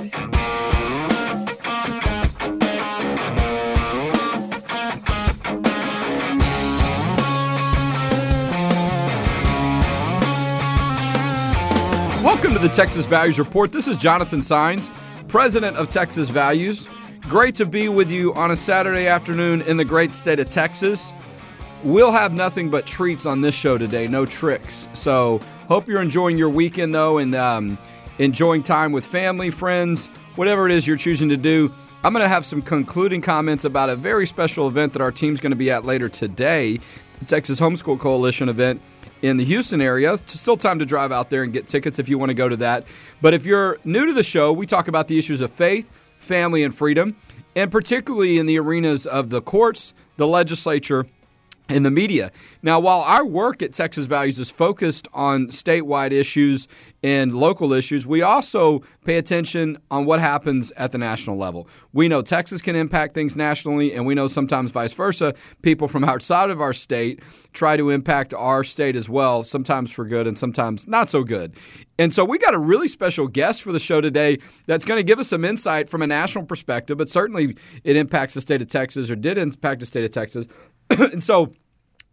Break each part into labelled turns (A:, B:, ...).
A: Welcome to the Texas Values Report. This is Jonathan Saenz, president of Texas Values. Great to be with you on a Saturday afternoon in the great state of Texas. We'll have nothing but treats on this show today, no tricks. So, hope you're enjoying your weekend though and um, enjoying time with family, friends, whatever it is you're choosing to do. I'm going to have some concluding comments about a very special event that our team's going to be at later today, the Texas Homeschool Coalition event in the Houston area. It's still time to drive out there and get tickets if you want to go to that. But if you're new to the show, we talk about the issues of faith, family, and freedom, and particularly in the arenas of the courts, the legislature, in the media. Now, while our work at Texas Values is focused on statewide issues and local issues, we also pay attention on what happens at the national level. We know Texas can impact things nationally, and we know sometimes vice versa. People from outside of our state try to impact our state as well, sometimes for good and sometimes not so good. And so we got a really special guest for the show today that's going to give us some insight from a national perspective, but certainly it impacts the state of Texas or did impact the state of Texas. and so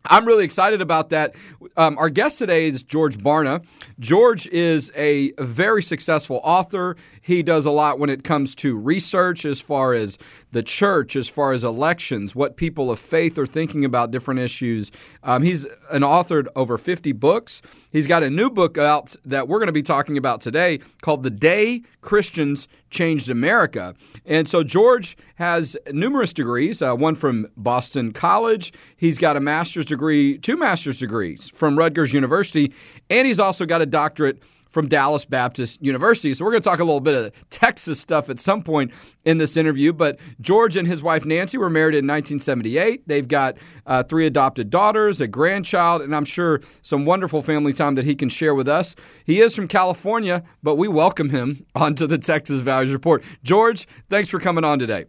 A: I'm really excited about that. Um, our guest today is George Barna. George is a very successful author. He does a lot when it comes to research as far as the church, as far as elections, what people of faith are thinking about different issues. Um, he's an authored over 50 books. He's got a new book out that we're going to be talking about today called The Day Christians Changed America. And so George has numerous degrees, uh, one from Boston College. He's got a master's degree, two master's degrees from Rutgers University, and he's also got a doctorate from Dallas Baptist University. So we're going to talk a little bit of Texas stuff at some point in this interview. But George and his wife Nancy were married in 1978. They've got uh, three adopted daughters, a grandchild, and I'm sure some wonderful family time that he can share with us. He is from California, but we welcome him onto the Texas Values Report. George, thanks for coming on today.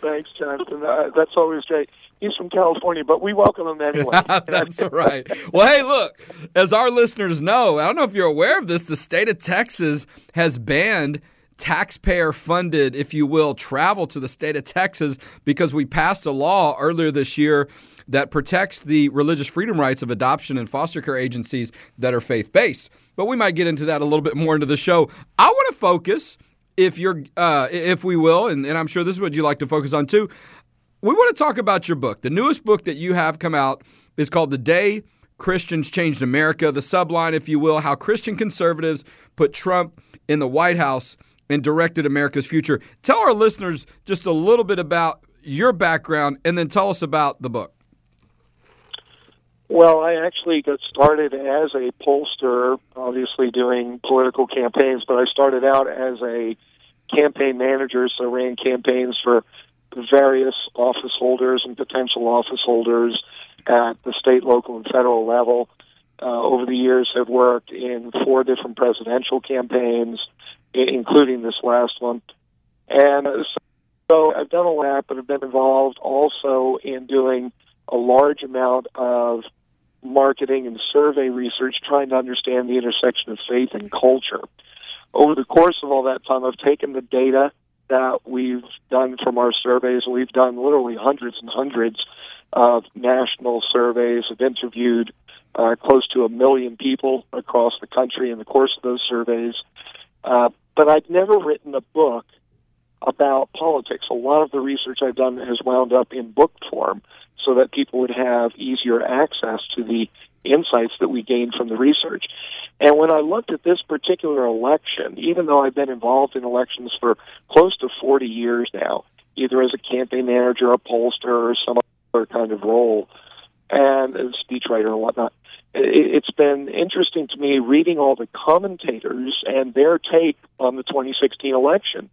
B: Thanks, Jonathan. Uh, that's always great he's from California, but we welcome him anyway.
A: That's right. Well, hey, look, as our listeners know, I don't know if you're aware of this, the state of Texas has banned taxpayer funded, if you will, travel to the state of Texas because we passed a law earlier this year that protects the religious freedom rights of adoption and foster care agencies that are faith based. But we might get into that a little bit more into the show. I want to focus if you're uh, if we will and, and i'm sure this is what you like to focus on too we want to talk about your book. The newest book that you have come out is called The Day Christians Changed America, the subline, if you will, how Christian conservatives put Trump in the White House and directed America's future. Tell our listeners just a little bit about your background and then tell us about the book.
B: Well, I actually got started as a pollster, obviously doing political campaigns, but I started out as a campaign manager, so ran campaigns for various office holders and potential office holders at the state, local, and federal level. Uh, over the years, have worked in four different presidential campaigns, including this last one. And so I've done a lot, but I've been involved also in doing a large amount of marketing and survey research, trying to understand the intersection of faith and culture. Over the course of all that time, I've taken the data that we've done from our surveys. We've done literally hundreds and hundreds of national surveys, have interviewed uh, close to a million people across the country in the course of those surveys. Uh, but I've never written a book about politics. A lot of the research I've done has wound up in book form so that people would have easier access to the insights that we gained from the research. And when I looked at this particular election, even though I've been involved in elections for close to 40 years now, either as a campaign manager, a pollster, or some other kind of role, and a speechwriter and whatnot, it's been interesting to me reading all the commentators and their take on the 2016 election.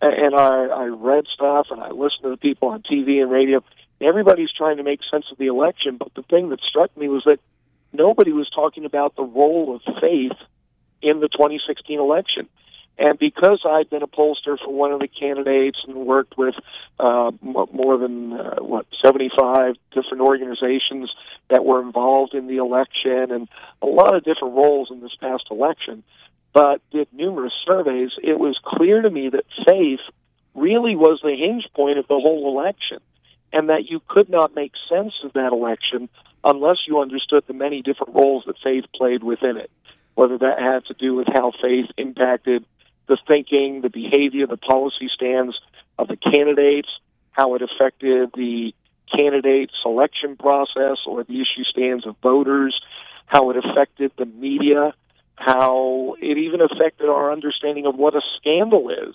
B: And I, I read stuff and I listened to the people on TV and radio. Everybody's trying to make sense of the election, but the thing that struck me was that nobody was talking about the role of faith in the 2016 election. And because I'd been a pollster for one of the candidates and worked with uh, more than uh, what 75 different organizations that were involved in the election and a lot of different roles in this past election, but did numerous surveys, it was clear to me that faith really was the hinge point of the whole election, and that you could not make sense of that election unless you understood the many different roles that faith played within it, whether that had to do with how faith impacted the thinking, the behavior, the policy stands of the candidates, how it affected the candidate selection process or the issue stands of voters, how it affected the media, how it even affected our understanding of what a scandal is.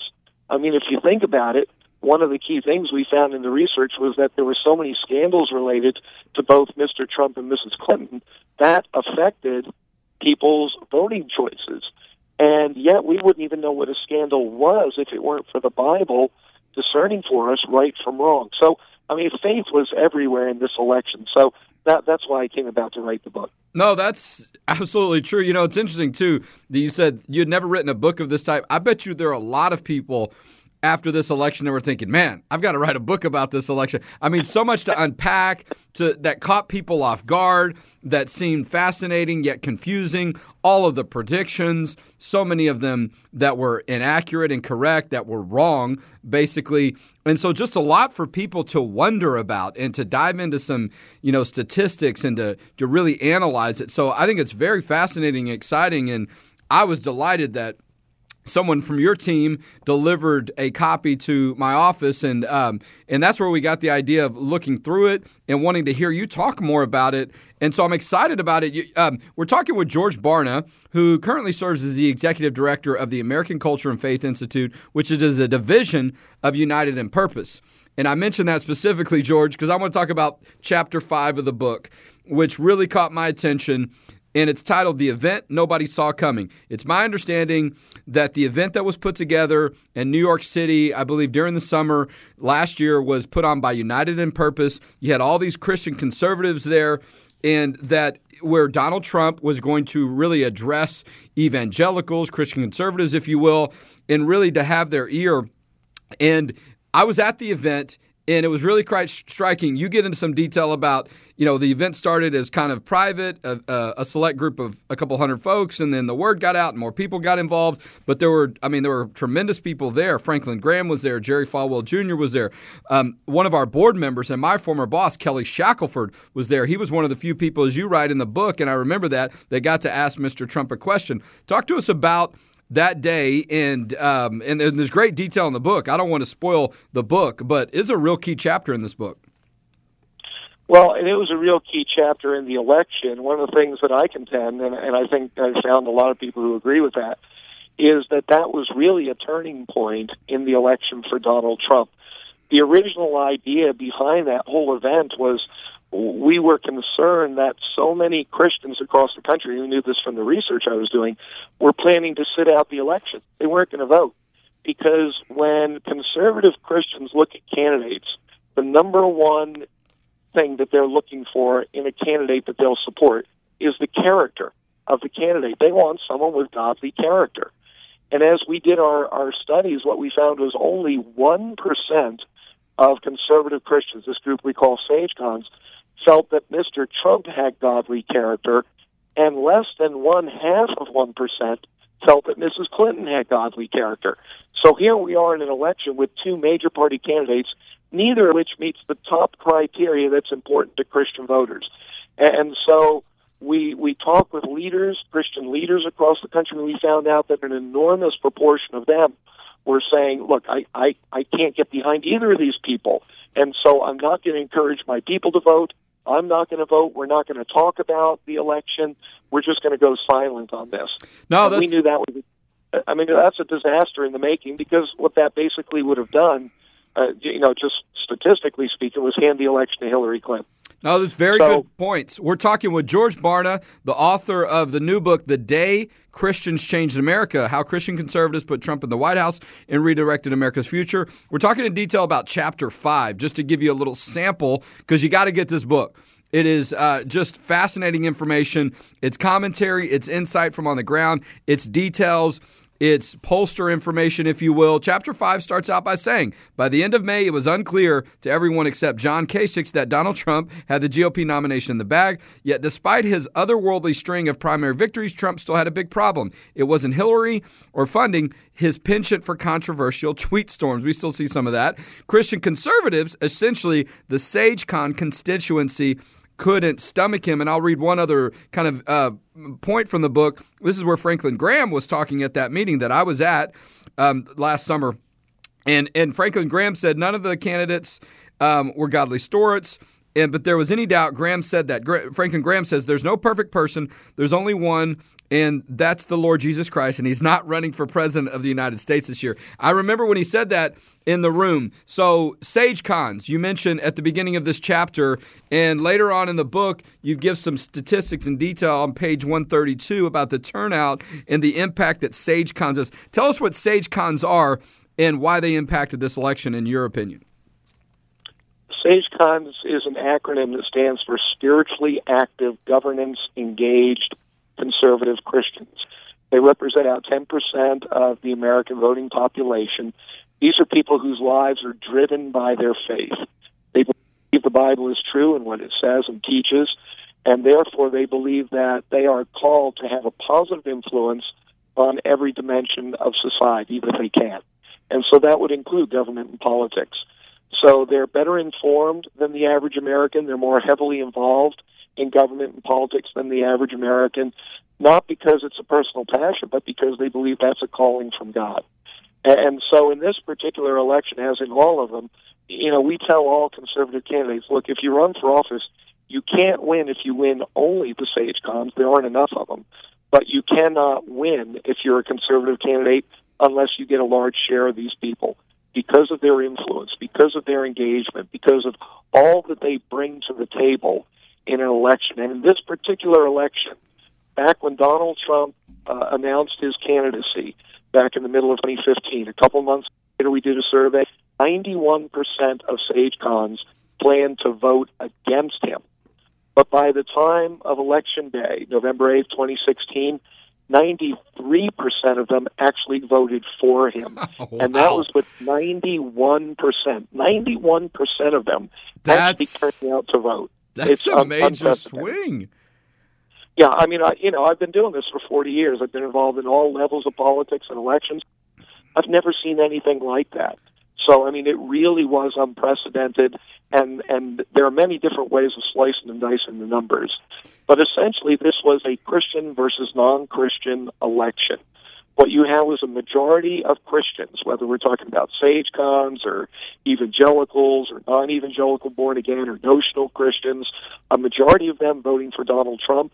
B: I mean, if you think about it, one of the key things we found in the research was that there were so many scandals related to both Mr. Trump and Mrs. Clinton that affected people's voting choices. And yet we wouldn't even know what a scandal was if it weren't for the Bible discerning for us right from wrong. So, I mean, faith was everywhere in this election. So that, that's why I came about to write the book.
A: No, that's absolutely true. You know, it's interesting, too, that you said you had never written a book of this type. I bet you there are a lot of people after this election that were thinking, man, I've got to write a book about this election. I mean, so much to unpack to that caught people off guard, that seemed fascinating yet confusing. All of the predictions, so many of them that were inaccurate and correct, that were wrong, basically. And so just a lot for people to wonder about and to dive into some, you know, statistics and to, to really analyze it. So I think it's very fascinating and exciting. And I was delighted that someone from your team delivered a copy to my office and um, and that's where we got the idea of looking through it and wanting to hear you talk more about it. And so i'm excited about it. You, um, we're talking with george barna who currently serves as the executive director of the american culture and faith institute which is a division of united in purpose. And I mentioned that specifically, George, because I want to talk about chapter five of the book, which really caught my attention and it's titled The Event Nobody Saw Coming. It's my understanding that the event that was put together in New York City, I believe during the summer last year, was put on by United in Purpose. You had all these Christian conservatives there, and that where Donald Trump was going to really address evangelicals, Christian conservatives, if you will, and really to have their ear. And I was at the event and it was really quite striking. You get into some detail about, you know, the event started as kind of private, a, a, select group of a couple hundred folks, and then the word got out and more people got involved. But there were, I mean, there were tremendous people there. Franklin Graham was there, Jerry Falwell Jr. was there. Um, one of our board members and my former boss, Kelly Shackelford, was there. He was one of the few people, as you write in the book, and I remember that, they got to ask Mr. Trump a question. Talk to us about that day, and um, and there's great detail in the book. I don't want to spoil the book, but it's a real key chapter in this book.
B: Well, and it was a real key chapter in the election. One of the things that I contend, and, and I think I found a lot of people who agree with that, is that that was really a turning point in the election for Donald Trump. The original idea behind that whole event was we were concerned that so many Christians across the country, who knew this from the research I was doing, were planning to sit out the election. They weren't going to vote. Because when conservative Christians look at candidates, the number one thing that they're looking for in a candidate that they'll support is the character of the candidate. They want someone with godly character. And as we did our, our studies, what we found was only 1% of conservative Christians, this group we call SageCons, felt that Mr. Trump had godly character, and less than one half of 1% felt that Mrs. Clinton had godly character. So here we are in an election with two major party candidates, neither of which meets the top criteria that's important to Christian voters. And so we we talked with leaders, Christian leaders across the country, and we found out that an enormous proportion of them were saying, "Look, I I, I can't get behind either of these people, and so I'm not going to encourage my people to vote. I'm not going to vote. We're not going to talk about the election. We're just going to go silent on this.
A: No,
B: we knew that was. I mean, that's a disaster in the making because what that basically would have done, uh, you know, just statistically speaking, was hand the election to Hillary Clinton.
A: No, that's very so, good points. We're talking with George Barna, the author of the new book, The Day Christians Changed America How Christian Conservatives Put Trump in the White House and Redirected America's Future. We're talking in detail about chapter five, just to give you a little sample, because you got to get this book. It is uh, just fascinating information. It's commentary, it's insight from on the ground, it's details it's pollster information, if you will. Chapter 5 starts out by saying, By the end of May, it was unclear to everyone except John Kasich that Donald Trump had the GOP nomination in the bag. Yet, despite his otherworldly string of primary victories, Trump still had a big problem. It wasn't Hillary or funding, his penchant for controversial tweet storms. We still see some of that. Christian conservatives, essentially the SageCon constituency, couldn't stomach him. And I'll read one other kind of uh, point from the book. This is where Franklin Graham was talking at that meeting that I was at um, last summer. And, and Franklin Graham said none of the candidates um, were godly stewards. And, but there was any doubt, Graham said that. Franklin Graham says there's no perfect person. There's only one and that's the Lord Jesus Christ, and he's not running for president of the United States this year. I remember when he said that in the room. So, Sage Cons, you mentioned at the beginning of this chapter, and later on in the book, you give some statistics and detail on page 132 about the turnout and the impact that Sage Cons has. Tell us what Sage Cons are and why they impacted this election, in your opinion.
B: SageCons is an acronym that stands for Spiritually Active Governance Engaged conservative Christians. They represent about 10% of the American voting population. These are people whose lives are driven by their faith. They believe the Bible is true and what it says and teaches, and therefore they believe that they are called to have a positive influence on every dimension of society that they can. And so that would include government and politics. So they're better informed than the average American. They're more heavily involved in government and politics than the average American, not because it's a personal passion, but because they believe that's a calling from God. And so in this particular election, as in all of them, you know, we tell all conservative candidates, look, if you run for office, you can't win if you win only the sage cons. There aren't enough of them. But you cannot win if you're a conservative candidate unless you get a large share of these people because of their influence, because of their engagement, because of all that they bring to the table in an election. And in this particular election, back when Donald Trump uh, announced his candidacy back in the middle of 2015, a couple months later, we did a survey. 91% of SageCons planned to vote against him. But by the time of Election Day, November 8th, 2016, 93% of them actually voted for him. wow. And that was with 91%. 91% of them That's... actually turned out to vote.
A: That's it's a major swing.
B: Yeah, I mean, I, you know, I've been doing this for 40 years. I've been involved in all levels of politics and elections. I've never seen anything like that. So, I mean, it really was unprecedented, and and there are many different ways of slicing and dicing the numbers. But essentially, this was a Christian versus non-Christian election what you have was a majority of Christians, whether we're talking about SageCons or evangelicals or non evangelical born again or notional Christians, a majority of them voting for Donald Trump,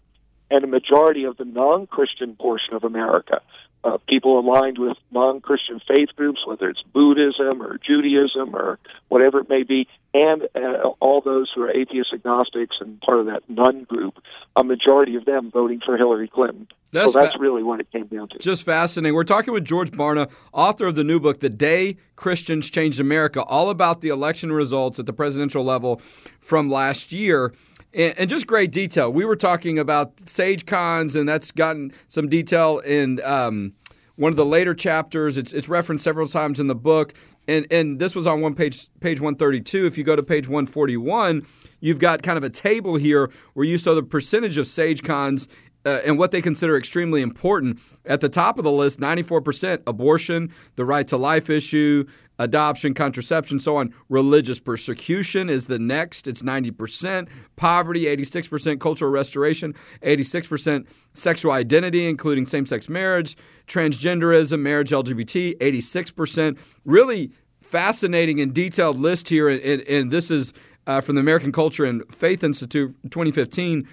B: and a majority of the non Christian portion of America uh, people aligned with non-Christian faith groups, whether it's Buddhism or Judaism or whatever it may be, and uh, all those who are atheist agnostics and part of that none group, a majority of them voting for Hillary Clinton. That's so that's fa- really what it came down to.
A: Just fascinating. We're talking with George Barna, author of the new book, The Day Christians Changed America, all about the election results at the presidential level from last year. And, and, just great detail. We were talking about Sage Cons, and that's gotten some detail in um, one of the later chapters. It's, it's referenced several times in the book, and and this was on one page, page one thirty two. If you go to page one forty one, you've got kind of a table here where you saw the percentage of Sage Cons uh, and what they consider extremely important. At the top of the list, 94% abortion, the right to life issue, adoption, contraception, so on. Religious persecution is the next. It's 90%. Poverty, 86%. Cultural restoration, 86%. Sexual identity, including same sex marriage, transgenderism, marriage, LGBT, 86%. Really fascinating and detailed list here. And, and this is uh, from the American Culture and Faith Institute 2015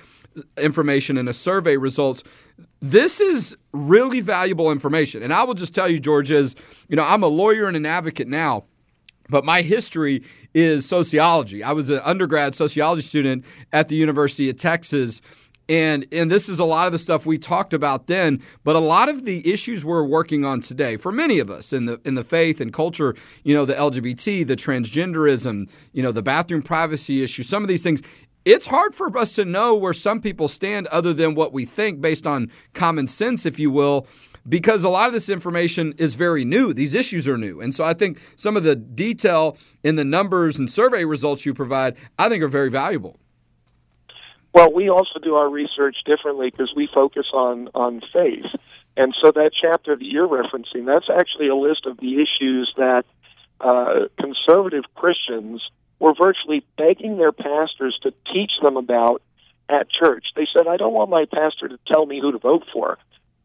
A: information and a survey results. This is really valuable information. And I will just tell you, George, is, you know, I'm a lawyer and an advocate now. But my history is sociology. I was an undergrad sociology student at the University of Texas. And and this is a lot of the stuff we talked about then, but a lot of the issues we're working on today for many of us in the in the faith and culture, you know, the LGBT, the transgenderism, you know, the bathroom privacy issue, some of these things, it's hard for us to know where some people stand other than what we think based on common sense, if you will. because a lot of this information is very new. These issues are new. And so I think some of the detail in the numbers and survey results you provide, I think are very valuable.
B: Well, we also do our research differently because we focus on, on faith. And so that chapter that you're referencing, that's actually a list of the issues that uh, conservative Christians were virtually begging their pastors to teach them about at church. They said, I don't want my pastor to tell me who to vote for,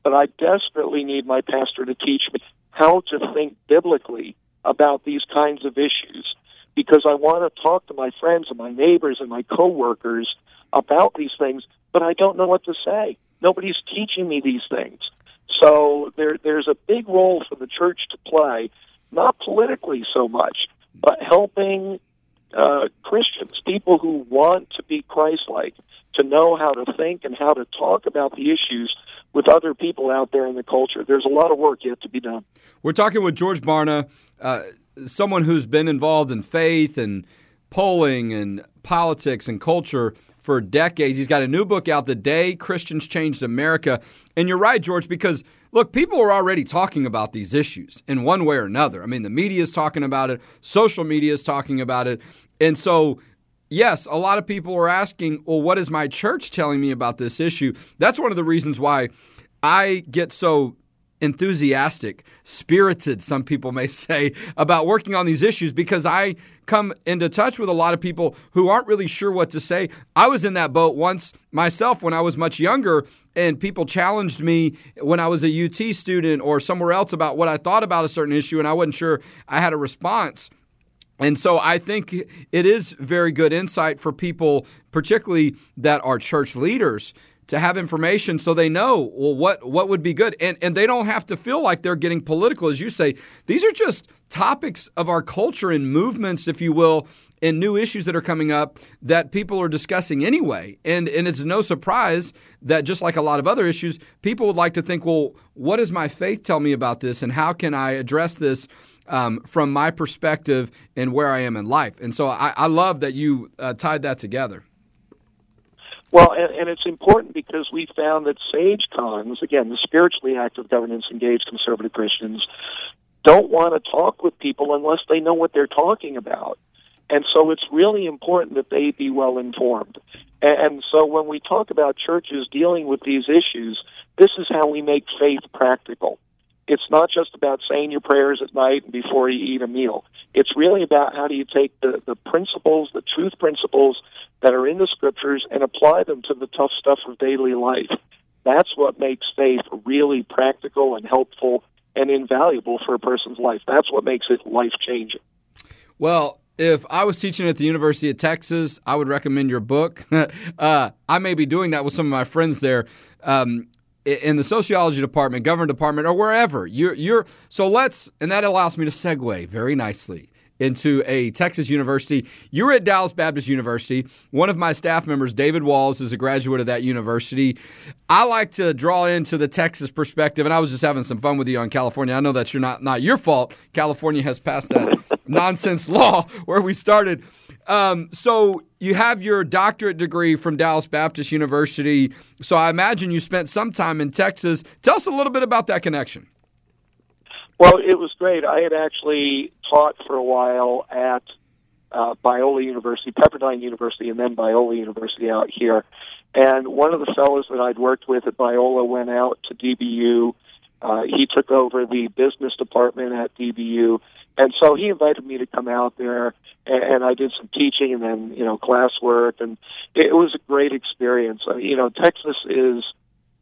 B: but I desperately need my pastor to teach me how to think biblically about these kinds of issues because I want to talk to my friends and my neighbors and my coworkers about these things, but I don't know what to say. Nobody's teaching me these things. So there, there's a big role for the church to play, not politically so much, but helping uh, Christians, people who want to be Christ-like, to know how to think and how to talk about the issues with other people out there in the culture. There's a lot of work yet to be done.
A: We're talking with George Barna, uh, someone who's been involved in faith and polling and politics and culture for decades. He's got a new book out, The Day Christians Changed America. And you're right, George, because look, people are already talking about these issues in one way or another. I mean, the media is talking about it, social media is talking about it. And so, yes, a lot of people are asking, well, what is my church telling me about this issue? That's one of the reasons why I get so enthusiastic, spirited, some people may say, about working on these issues because I come into touch with a lot of people who aren't really sure what to say. I was in that boat once myself when I was much younger, and people challenged me when I was a UT student or somewhere else about what I thought about a certain issue, and I wasn't sure I had a response. And so I think it is very good insight for people, particularly that are church leaders, to have information so they know well what what would be good. And and they don't have to feel like they're getting political. As you say these are just topics of our culture and movements if you will and new issues that are coming up that people are discussing anyway. And and it's no surprise that just like a lot of other issues people would like to think well what does my faith tell me about this? And how can I address this um, from my perspective and where I am in life? And so I, I love that you uh, tied that together
B: well, and, and it's important because we found that sage cons, again, the spiritually active governance engaged conservative Christians, don't want to talk with people unless they know what they're talking about. And so it's really important that they be well informed. And so when we talk about churches dealing with these issues, this is how we make faith practical. It's not just about saying your prayers at night and before you eat a meal. It's really about how do you take the, the principles, the truth principles that are in the scriptures and apply them to the tough stuff of daily life. That's what makes faith really practical and helpful and invaluable for a person's life. That's what makes it life changing.
A: Well, if I was teaching at the University of Texas, I would recommend your book. uh, I may be doing that with some of my friends there. Um, in the sociology department, government department, or wherever you're, you're, so let's, and that allows me to segue very nicely into a Texas university. You were at Dallas Baptist University. One of my staff members, David Walls, is a graduate of that university. I like to draw into the Texas perspective, and I was just having some fun with you on California. I know that's not not your fault. California has passed that nonsense law where we started. Um, so you have your doctorate degree from Dallas Baptist University. So I imagine you spent some time in Texas. Tell us a little bit about that connection.
B: Well, it was great. I had actually taught for a while at uh, Biola University, Pepperdine University, and then Biola University out here. And one of the fellows that I'd worked with at Biola went out to DBU. Uh, he took over the business department at DBU. And so he invited me to come out there, and, and I did some teaching and then, you know, classwork. And it, it was a great experience. Uh, you know, Texas is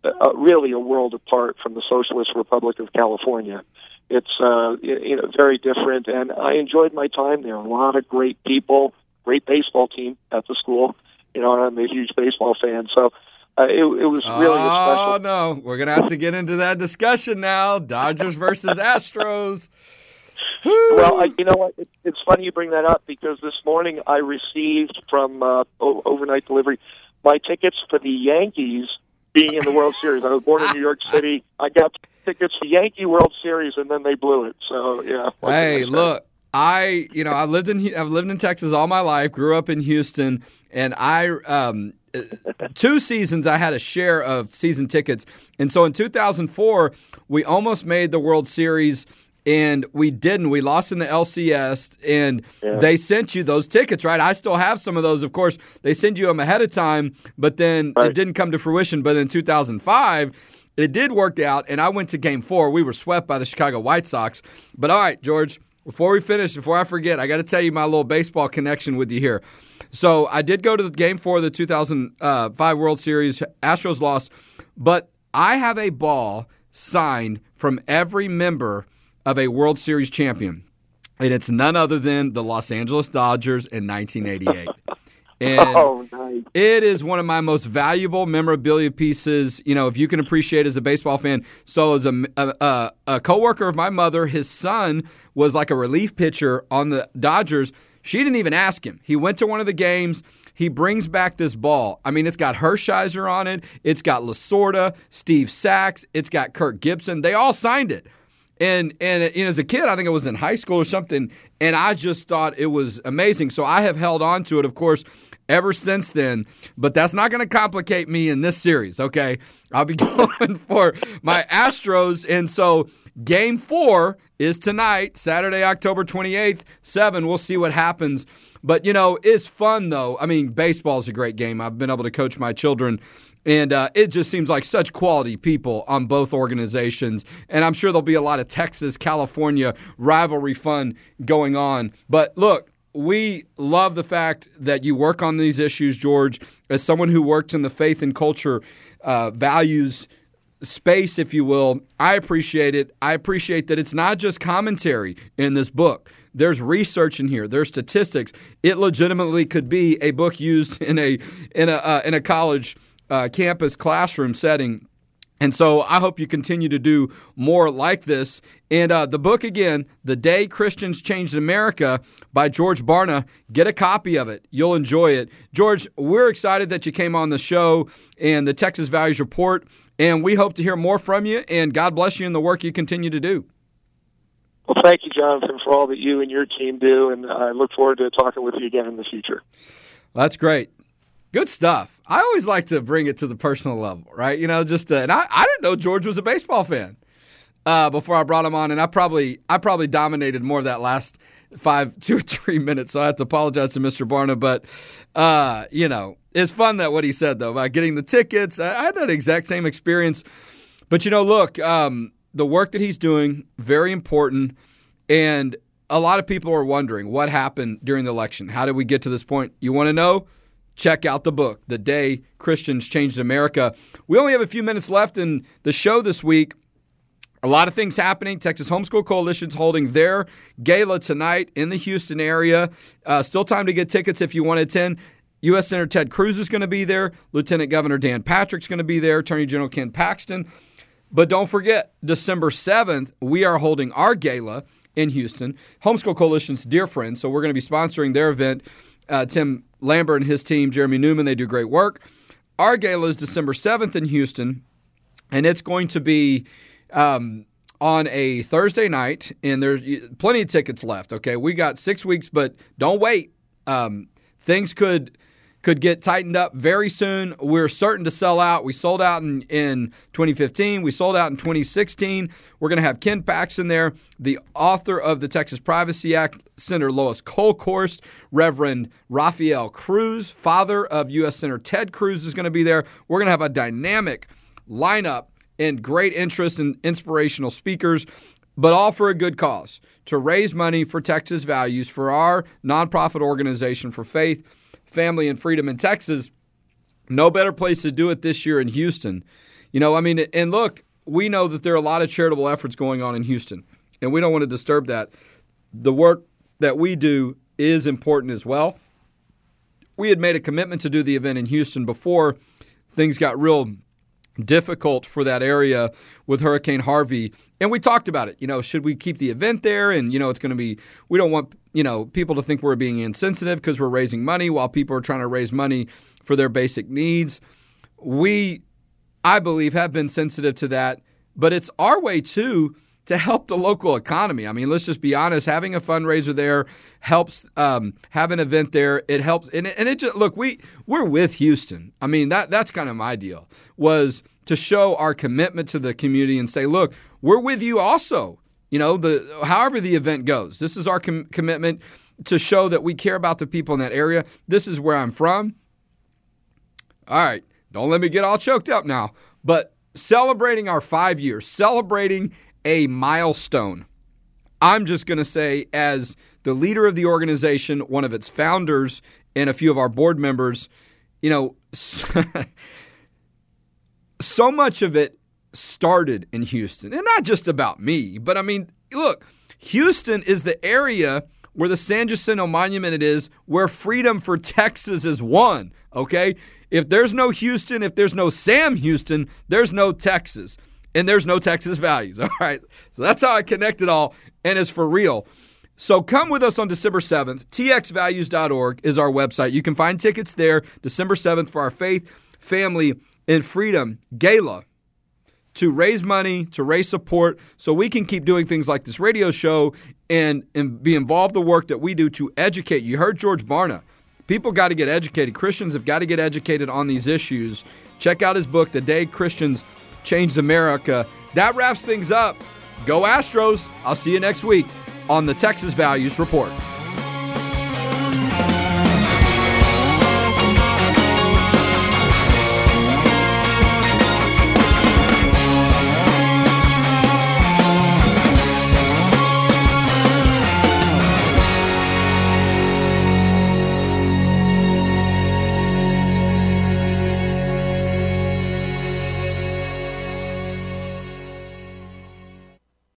B: uh, really a world apart from the Socialist Republic of California it's uh, you know very different, and I enjoyed my time there. A lot of great people, great baseball team at the school. You know, I'm a huge baseball fan, so uh, it, it was really
A: oh,
B: special.
A: Oh no, we're gonna have to get into that discussion now. Dodgers versus Astros.
B: Well, I, you know what? It, it's funny you bring that up because this morning I received from uh, o- overnight delivery my tickets for the Yankees being in the World Series. I was born in New York City. I got tickets to Yankee World Series, and then they blew it. So yeah.
A: Hey, look, I you know I lived in I've lived in Texas all my life. Grew up in Houston, and I um, two seasons I had a share of season tickets. And so in 2004, we almost made the World Series and we didn't. We lost in the LCS, and yeah. they sent you those tickets, right? I still have some of those. Of course, they send you them ahead of time, but then right. it didn't come to fruition. But in 2005, it did work out, and I went to Game Four. We were swept by the Chicago White Sox. But all right, George. Before we finish, before I forget, I got to tell you my little baseball connection with you here. So I did go to the Game Four of the 2005 World Series. Astros lost, but I have a ball signed from every member of a World Series champion, and it's none other than the Los Angeles Dodgers in 1988. And oh, nice. it is one of my most valuable memorabilia pieces. You know, if you can appreciate as a baseball fan. So, as a, a, a coworker of my mother, his son was like a relief pitcher on the Dodgers. She didn't even ask him. He went to one of the games. He brings back this ball. I mean, it's got Hershiser on it. It's got Lasorda, Steve Sax. It's got Kirk Gibson. They all signed it. And and as a kid, I think it was in high school or something, and I just thought it was amazing. So I have held on to it, of course, ever since then. But that's not going to complicate me in this series. Okay, I'll be going for my Astros, and so Game Four is tonight, Saturday, October twenty eighth, seven. We'll see what happens. But you know, it's fun though. I mean, baseball is a great game. I've been able to coach my children and uh, it just seems like such quality people on both organizations. And I'm sure there'll be a lot of Texas California rivalry fun going on. But look, we love the fact that you work on these issues, George. As someone who works in the faith and culture uh, values space, if you will, I appreciate it. I appreciate that it's not just commentary in this book. There's research in here. There's statistics. It legitimately could be a book used in a in a uh, in a college uh, campus classroom setting. And so I hope you continue to do more like this. And uh, the book again, The Day Christians Changed America by George Barna. Get a copy of it. You'll enjoy it. George, we're excited that you came on the show and the Texas Values Report. And we hope to hear more from you. And God bless you in the work you continue to do.
B: Well, thank you, Jonathan, for all that you and your team do. And I look forward to talking with you again in the future.
A: Well, that's great. Good stuff. I always like to bring it to the personal level, right? You know, just uh, and I, I didn't know George was a baseball fan uh, before I brought him on, and I probably I probably dominated more of that last five two or three minutes. So I have to apologize to Mr. Barna, but uh, you know, it's fun that what he said though about getting the tickets. I, I had that exact same experience, but you know, look, um, the work that he's doing very important, and a lot of people are wondering what happened during the election. How did we get to this point? You want to know? Check out the book, The Day Christians Changed America. We only have a few minutes left in the show this week. A lot of things happening. Texas Homeschool Coalition's holding their gala tonight in the Houston area. Uh, still time to get tickets if you want to attend. U.S. Senator Ted Cruz is going to be there. Lieutenant Governor Dan Patrick's going to be there. Attorney General Ken Paxton. But don't forget, December 7th, we are holding our gala in Houston. Homeschool Coalition's dear friends, so we're going to be sponsoring their event. Uh, Tim Lambert and his team, Jeremy Newman, they do great work. Our gala is December 7th in Houston, and it's going to be um, on a Thursday night, and there's plenty of tickets left. Okay, we got six weeks, but don't wait. Um, things could could get tightened up very soon. We're certain to sell out. We sold out in, in 2015. We sold out in 2016. We're going to have Ken Paxton there, the author of the Texas Privacy Act, Senator Lois Kolkhorst, Reverend Rafael Cruz, father of U.S. Senator Ted Cruz, is going to be there. We're going to have a dynamic lineup and great interest and in inspirational speakers but all for a good cause to raise money for Texas Values for our nonprofit organization for faith family and freedom in Texas. No better place to do it this year in Houston. You know, I mean, and look, we know that there are a lot of charitable efforts going on in Houston, and we don't want to disturb that. The work that we do is important as well. We had made a commitment to do the event in Houston before things got real difficult for that area with Hurricane Harvey. And we talked about it. You know, should we keep the event there? And, you know, it's going to be, we don't want, you know, people to think we're being insensitive because we're raising money while people are trying to raise money for their basic needs. We, I believe, have been sensitive to that. But it's our way, too, to help the local economy. I mean, let's just be honest. Having a fundraiser there helps. Um, have an event there, it helps. And it, and it just look we we're with Houston. I mean that that's kind of my deal was to show our commitment to the community and say, look, we're with you also. You know, the however the event goes, this is our com- commitment to show that we care about the people in that area. This is where I'm from. All right, don't let me get all choked up now, but celebrating our five years, celebrating a milestone. I'm just going to say, as the leader of the organization, one of its founders, and a few of our board members, you know, so much of it started in Houston. And not just about me, but I mean, look, Houston is the area where the San Jacinto Monument is, where freedom for Texas is won. Okay? If there's no Houston, if there's no Sam Houston, there's no Texas. And there's no Texas values. All right. So that's how I connect it all. And it's for real. So come with us on December 7th. TXValues.org is our website. You can find tickets there December 7th for our Faith, Family, and Freedom Gala to raise money, to raise support, so we can keep doing things like this radio show and, and be involved in the work that we do to educate. You heard George Barna. People got to get educated. Christians have got to get educated on these issues. Check out his book, The Day Christians Changed America. That wraps things up. Go Astros. I'll see you next week on the Texas Values Report.